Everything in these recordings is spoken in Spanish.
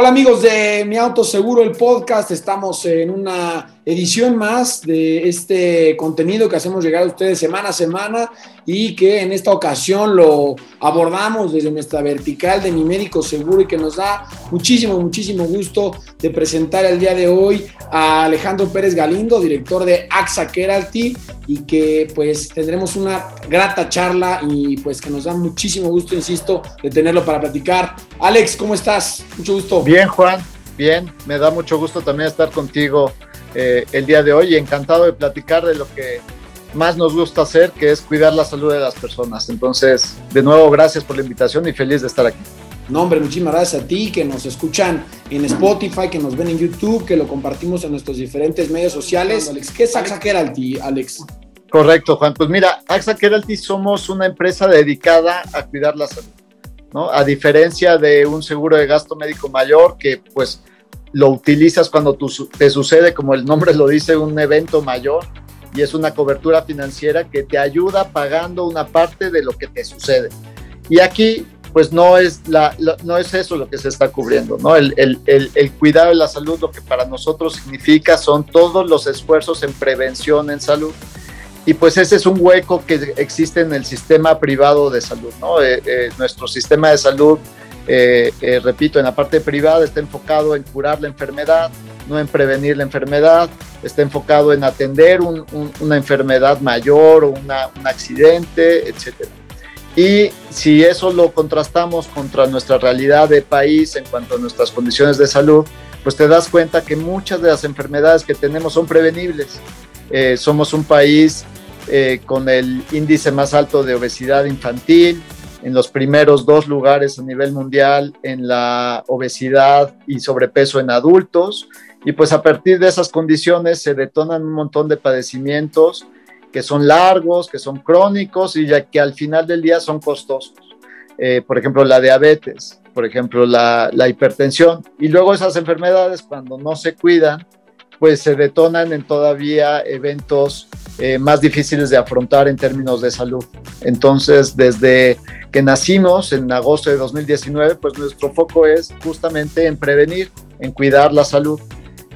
Hola amigos de Mi Auto Seguro, el podcast. Estamos en una edición más de este contenido que hacemos llegar a ustedes semana a semana y que en esta ocasión lo abordamos desde nuestra vertical de Mi Médico Seguro y que nos da muchísimo, muchísimo gusto de presentar el día de hoy a Alejandro Pérez Galindo, director de AXA Keralty y que pues tendremos una grata charla y pues que nos da muchísimo gusto, insisto, de tenerlo para platicar. Alex, ¿cómo estás? Mucho gusto. Bien, Juan, bien. Me da mucho gusto también estar contigo eh, el día de hoy y encantado de platicar de lo que más nos gusta hacer, que es cuidar la salud de las personas. Entonces, de nuevo, gracias por la invitación y feliz de estar aquí. No, hombre, muchísimas gracias a ti que nos escuchan en Spotify, que nos ven en YouTube, que lo compartimos en nuestros diferentes medios sociales. Alex, ¿qué es AXA Keralty, Alex? Correcto, Juan. Pues mira, AXA Keralty somos una empresa dedicada a cuidar la salud, ¿no? A diferencia de un seguro de gasto médico mayor que pues lo utilizas cuando te sucede, como el nombre lo dice, un evento mayor y es una cobertura financiera que te ayuda pagando una parte de lo que te sucede. Y aquí, pues no es, no es eso lo que se está cubriendo, ¿no? El, cuidado de la salud lo que para nosotros significa son todos los esfuerzos en prevención en salud. Y pues ese es un hueco que existe en el sistema privado de salud, ¿no? Eh, eh, nuestro sistema de salud eh, eh, repito, en la parte privada está enfocado en curar la enfermedad, no en prevenir la enfermedad, está enfocado en atender una enfermedad mayor o un accidente, etc. Y si eso lo contrastamos contra nuestra realidad de país en cuanto a nuestras condiciones de salud, pues te das cuenta que muchas de las enfermedades que tenemos son prevenibles. Eh, somos un país con el índice más alto de obesidad infantil, en los primeros dos lugares a nivel mundial en la obesidad y sobrepeso en adultos. Y pues a partir de esas condiciones se detonan un montón de padecimientos que son largos, que son crónicos y ya que al final del día son costosos. Eh, por ejemplo, la diabetes, por ejemplo, la, la hipertensión. Y luego esas enfermedades, cuando no se cuidan, pues se detonan en todavía eventos eh, más difíciles de afrontar en términos de salud. Entonces, desde que nacimos en agosto de 2019, pues nuestro foco es justamente en prevenir, en cuidar la salud.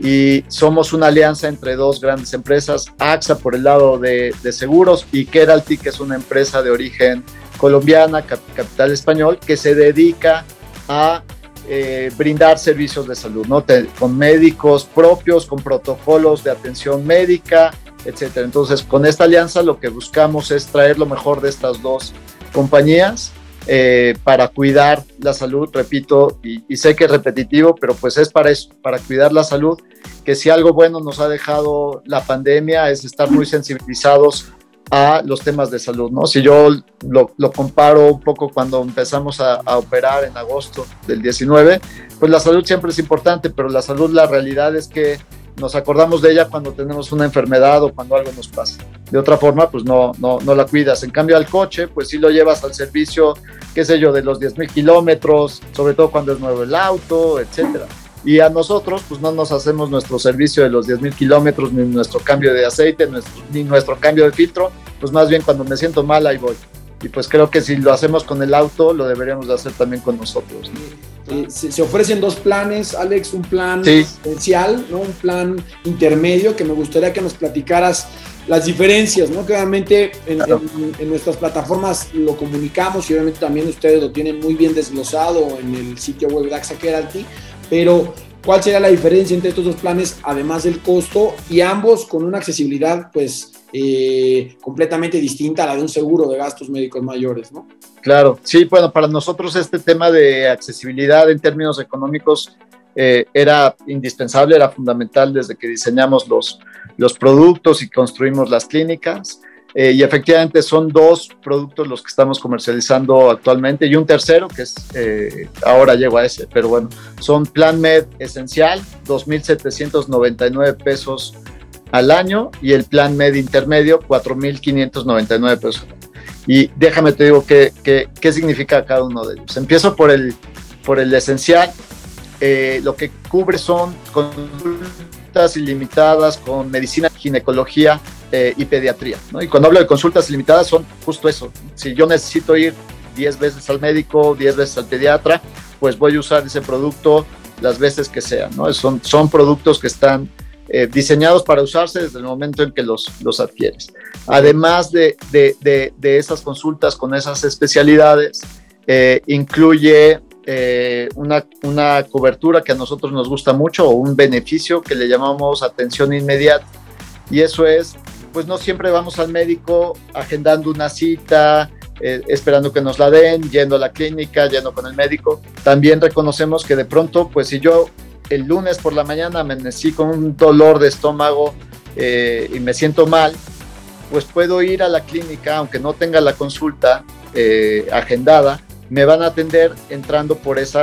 Y somos una alianza entre dos grandes empresas, AXA por el lado de, seguros y Keralty, que es una empresa de origen colombiana, capital español, que se dedica a eh, brindar servicios de salud, ¿no? con médicos propios, con protocolos de atención médica, etcétera. Entonces, con esta alianza lo que buscamos es traer lo mejor de estas dos compañías eh, para cuidar la salud, repito, y, sé que es repetitivo, pero pues es para para cuidar la salud, que si algo bueno nos ha dejado la pandemia es estar muy sensibilizados a los temas de salud, ¿no? Si yo lo, comparo un poco cuando empezamos a, operar en agosto del 19, pues la salud siempre es importante, pero la salud, la realidad es que nos acordamos de ella cuando tenemos una enfermedad o cuando algo nos pasa. De otra forma, pues no, no, no la cuidas. En cambio, al coche, pues sí lo llevas al servicio, qué sé yo, de los 10 mil kilómetros, sobre todo cuando es nuevo el auto, etcétera. Y a nosotros, pues no nos hacemos nuestro servicio de los 10 mil kilómetros, ni nuestro cambio de aceite, nuestro, ni nuestro cambio de filtro, pues más bien cuando me siento mal, ahí voy. Y pues creo que si lo hacemos con el auto, lo deberíamos de hacer también con nosotros. Eh, se, se, ofrecen dos planes, Alex, un plan sí. esencial, ¿no? un plan intermedio, que me gustaría que nos platicaras las diferencias, ¿no? Que obviamente en, claro. en, en, nuestras plataformas lo comunicamos y obviamente también ustedes lo tienen muy bien desglosado en el sitio web de AXA Keralty, pero ¿cuál sería la diferencia entre estos dos planes, además del costo, y ambos con una accesibilidad, pues, eh, completamente distinta a la de un seguro de gastos médicos mayores, ¿no? Claro, sí, bueno, para nosotros este tema de accesibilidad en términos económicos eh, era indispensable, era fundamental desde que diseñamos los, los productos y construimos las clínicas. Eh, y efectivamente son dos productos los que estamos comercializando actualmente y un tercero que es, eh, ahora llego a ese, pero bueno, son Plan Med Esencial, 2.799 pesos al año y el Plan Med Intermedio, 4.599 pesos. Y déjame te digo qué, qué, qué significa cada uno de ellos. Empiezo por el, por el esencial. Eh, lo que cubre son consultas ilimitadas con medicina, ginecología eh, y pediatría. Y cuando hablo de consultas ilimitadas son justo eso. Si yo necesito ir 10 veces al médico, 10 veces al pediatra, pues voy a usar ese producto las veces que sean, ¿no? Son, son productos que están eh, diseñados para usarse desde el momento en que los, los adquieres. Además de, de, de, esas consultas con esas especialidades, eh, incluye eh, una, una, cobertura que a nosotros nos gusta mucho o un beneficio que le llamamos atención inmediata. Y eso es, pues no siempre vamos al médico agendando una cita, esperando que nos la den, yendo a la clínica, yendo con el médico. También reconocemos que de pronto, pues si yo el lunes por la mañana amanecí con un dolor de estómago eh, y me siento mal, pues puedo ir a la clínica, aunque no tenga la consulta eh, agendada, me van a atender entrando por ese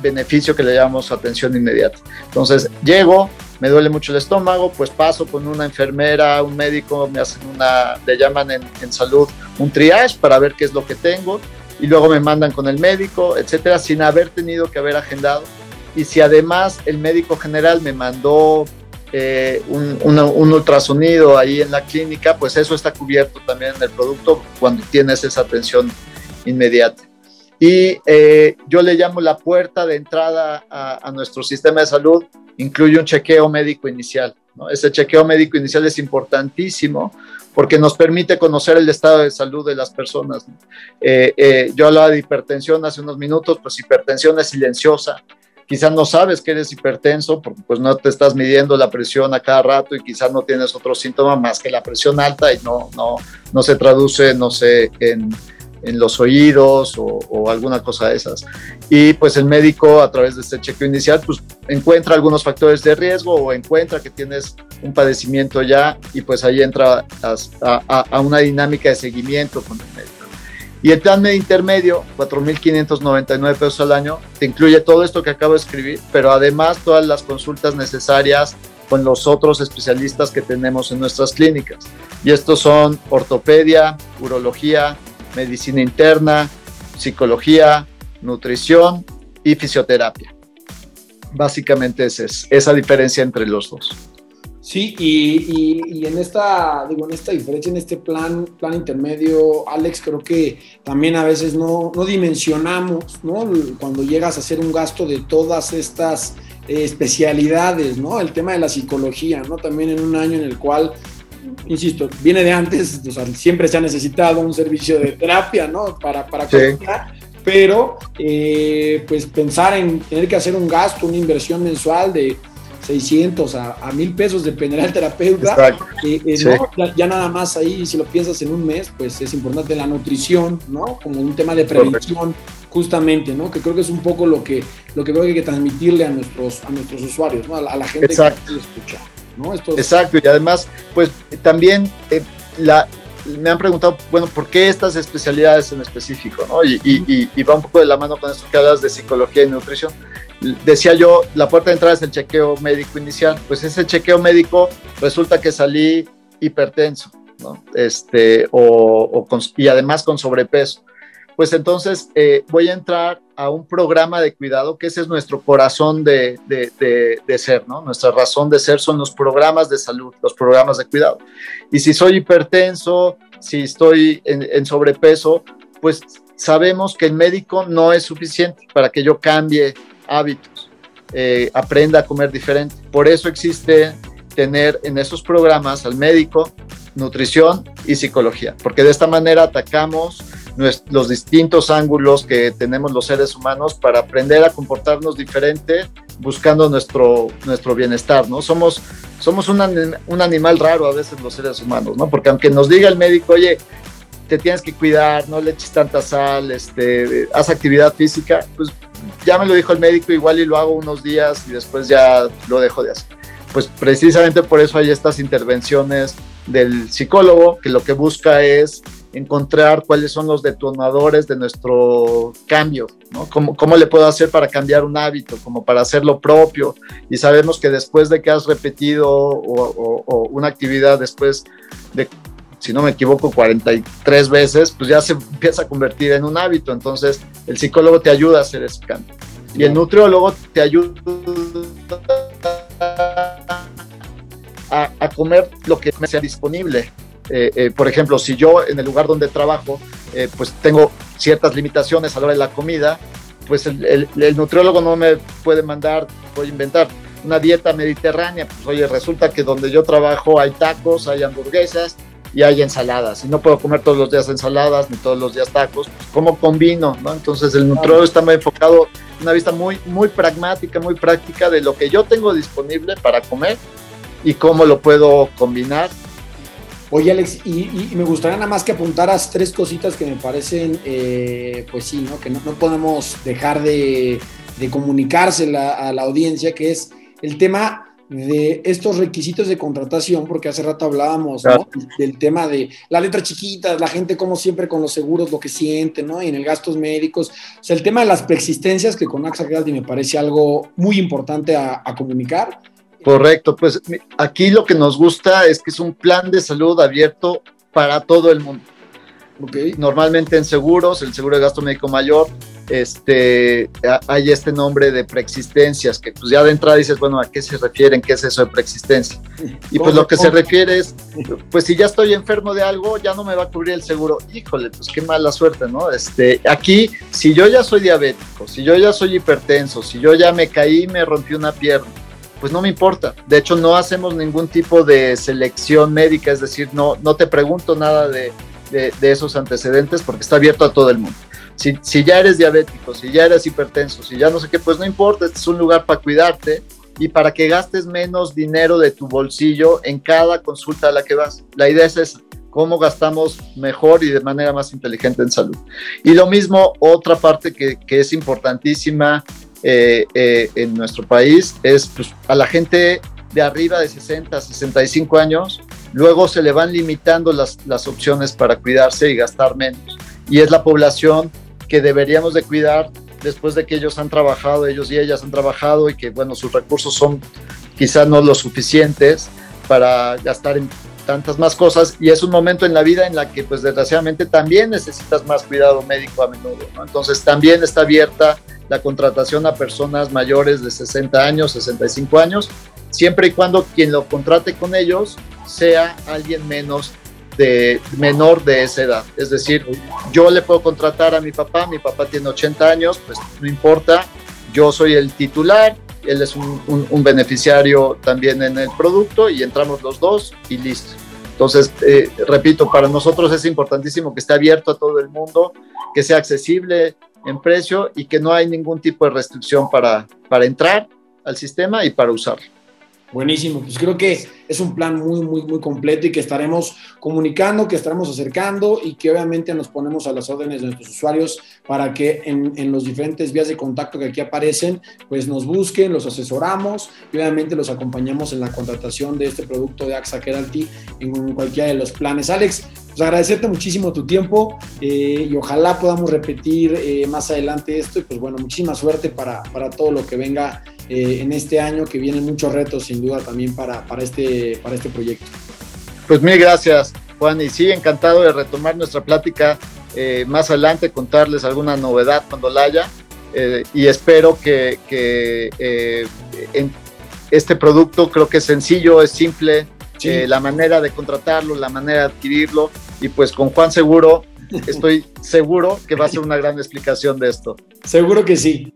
beneficio que le llamamos atención inmediata. Entonces, llego, me duele mucho el estómago, pues paso con una enfermera, un médico, me hacen una, le llaman en, salud un triage para ver qué es lo que tengo y luego me mandan con el médico, etcétera, sin haber tenido que haber agendado y si además el médico general me mandó eh, un, ultrasonido ahí en la clínica, pues eso está cubierto también en el producto cuando tienes esa atención inmediata. Y eh, yo le llamo la puerta de entrada a, nuestro sistema de salud, incluye un chequeo médico inicial. Ese chequeo médico inicial es importantísimo porque nos permite conocer el estado de salud de las personas. Eh, yo hablaba de hipertensión hace unos minutos, pues hipertensión es silenciosa, quizás no sabes que eres hipertenso porque pues no te estás midiendo la presión a cada rato y quizás no tienes otro síntoma más que la presión alta y no, no, no se traduce, no sé, en, en los oídos o, o, alguna cosa de esas. Y pues el médico a través de este chequeo inicial pues encuentra algunos factores de riesgo o encuentra que tienes un padecimiento ya y pues ahí entra a, a, a una dinámica de seguimiento con el médico. Y el plan medio intermedio, 4.599 pesos al año, te incluye todo esto que acabo de escribir, pero además todas las consultas necesarias con los otros especialistas que tenemos en nuestras clínicas. Y estos son ortopedia, urología, medicina interna, psicología, nutrición y fisioterapia. Básicamente es esa diferencia entre los dos. Sí, y, en esta, digo, en esta diferencia, en este plan, plan intermedio, Alex, creo que también a veces no, dimensionamos, ¿no? Cuando llegas a hacer un gasto de todas estas eh, especialidades, ¿no? El tema de la psicología, ¿no? También en un año en el cual, insisto, viene de antes, o sea, siempre se ha necesitado un servicio de terapia, ¿no? Para, para pero eh, pues pensar en tener que hacer un gasto, una inversión mensual de 600 a, a 1000 pesos dependerá del terapeuta. Eh, eh, ya, nada más ahí, si lo piensas en un mes, pues es importante la nutrición, ¿no? Como un tema de prevención, justamente, ¿no? Que creo que es un poco lo que, lo que creo que hay que transmitirle a nuestros, a nuestros usuarios, ¿no? A, la gente que escucha, ¿no? Exacto, y además, pues también eh, me han preguntado, bueno, ¿por qué estas especialidades en específico? ¿no? Y, y, va un poco de la mano con esto que hablas de psicología y nutrición decía yo, la puerta de entrada es el chequeo médico inicial. Pues ese chequeo médico resulta que salí hipertenso, ¿no? Este, o, y además con sobrepeso. Pues entonces eh, voy a entrar a un programa de cuidado, que ese es nuestro corazón de, de, de, ser, ¿no? Nuestra razón de ser son los programas de salud, los programas de cuidado. Y si soy hipertenso, si estoy en, en sobrepeso, pues sabemos que el médico no es suficiente para que yo cambie hábitos, eh, aprenda a comer diferente. Por eso existe tener en esos programas al médico, nutrición y psicología, porque de esta manera atacamos los distintos ángulos que tenemos los seres humanos para aprender a comportarnos diferente buscando nuestro, nuestro bienestar, ¿no? Somos, somos un, un animal raro a veces los seres humanos, ¿no? Porque aunque nos diga el médico, oye, te tienes que cuidar, no le eches tanta sal, este, haz actividad física, pues ya me lo dijo el médico, igual y lo hago unos días y después ya lo dejo de hacer. Pues precisamente por eso hay estas intervenciones del psicólogo, que lo que busca es encontrar cuáles son los detonadores de nuestro cambio, ¿no? ¿Cómo, ¿Cómo, le puedo hacer para cambiar un hábito, como para hacerlo propio? Y sabemos que después de que has repetido o una actividad después de si no me equivoco, 43 veces, pues ya se empieza a convertir en un hábito. Entonces, el psicólogo te ayuda a hacer ese cambio. Y el nutriólogo te ayuda a, comer lo que sea disponible. Eh, eh, por ejemplo, si yo en el lugar donde trabajo, eh, pues tengo ciertas limitaciones a la hora de la comida, pues el, nutriólogo no me puede mandar, voy a inventar una dieta mediterránea, pues oye, resulta que donde yo trabajo hay tacos, hay hamburguesas y hay ensaladas, y no puedo comer todos los días ensaladas ni todos los días tacos, pues, ¿cómo combino? ¿no? Entonces el nutriólogo está muy enfocado, una vista muy, muy pragmática, muy práctica de lo que yo tengo disponible para comer y cómo lo puedo combinar Oye, Alex, y, me gustaría nada más que apuntaras tres cositas que me parecen, eh, pues sí, ¿no? Que no, podemos dejar de, de comunicarse a la audiencia, que es el tema de estos requisitos de contratación, porque hace rato hablábamos del tema de la letra chiquita, la gente como siempre con los seguros lo que siente, ¿no? Y en el gastos médicos, o sea, el tema de las preexistencias, que con AXA y me parece algo muy importante a comunicar, Correcto, pues aquí lo que nos gusta es que es un plan de salud abierto para todo el mundo. Okay. Normalmente en seguros, el seguro de gasto médico mayor, este, hay este nombre de preexistencias, que pues ya de entrada dices, bueno, ¿a qué se refieren? ¿Qué es eso de preexistencia? Y pues lo que se refiere es, pues si ya estoy enfermo de algo, ya no me va a cubrir el seguro. Híjole, pues qué mala suerte, ¿no? Este, aquí, si yo ya soy diabético, si yo ya soy hipertenso, si yo ya me caí y me rompí una pierna, pues no me importa. De hecho, no hacemos ningún tipo de selección médica, es decir, no, no te pregunto nada de, esos antecedentes porque está abierto a todo el mundo. Si, si, ya eres diabético, si ya eres hipertenso, si ya no sé qué, pues no importa, este es un lugar para cuidarte y para que gastes menos dinero de tu bolsillo en cada consulta a la que vas. La idea es esa, cómo gastamos mejor y de manera más inteligente en salud. Y lo mismo, otra parte que, que es importantísima eh, eh, en nuestro país es pues, a la gente de arriba de 60, 65 años, luego se le van limitando las, las opciones para cuidarse y gastar menos. Y es la población que deberíamos de cuidar después de que ellos han trabajado, ellos y ellas han trabajado y que, bueno, sus recursos son quizás no los suficientes para gastar en tantas más cosas y es un momento en la vida en la que pues desgraciadamente también necesitas más cuidado médico a menudo, Entonces también está abierta la contratación a personas mayores de 60 años, 65 años, siempre y cuando quien lo contrate con ellos sea alguien menos de menor de esa edad. Es decir, yo le puedo contratar a mi papá, mi papá tiene 80 años, pues no importa, yo soy el titular, él es un, beneficiario también en el producto y entramos los dos y listo. Entonces, eh, repito, para nosotros es importantísimo que esté abierto a todo el mundo, que sea accesible en precio y que no hay ningún tipo de restricción para, para entrar al sistema y para usarlo. Buenísimo, pues creo que es un plan muy, muy, muy completo y que estaremos comunicando, que estaremos acercando y que obviamente nos ponemos a las órdenes de nuestros usuarios para que en, en los diferentes vías de contacto que aquí aparecen, pues nos busquen, los asesoramos y obviamente los acompañamos en la contratación de este producto de AXA Keralty en cualquiera de los planes. Alex, pues agradecerte muchísimo tu tiempo eh, y ojalá podamos repetir eh, más adelante esto y pues bueno, muchísima suerte para, para todo lo que venga eh, en este año, que vienen muchos retos sin duda también para, para, este, para este proyecto. Pues mil gracias, Juan, y sí, encantado de retomar nuestra plática más adelante, contarles alguna novedad cuando la haya, y espero que, que este producto creo que es sencillo, es simple, la manera de contratarlo, la manera de adquirirlo, y pues con Juan seguro, estoy seguro que va a ser una gran explicación de esto. Seguro que sí.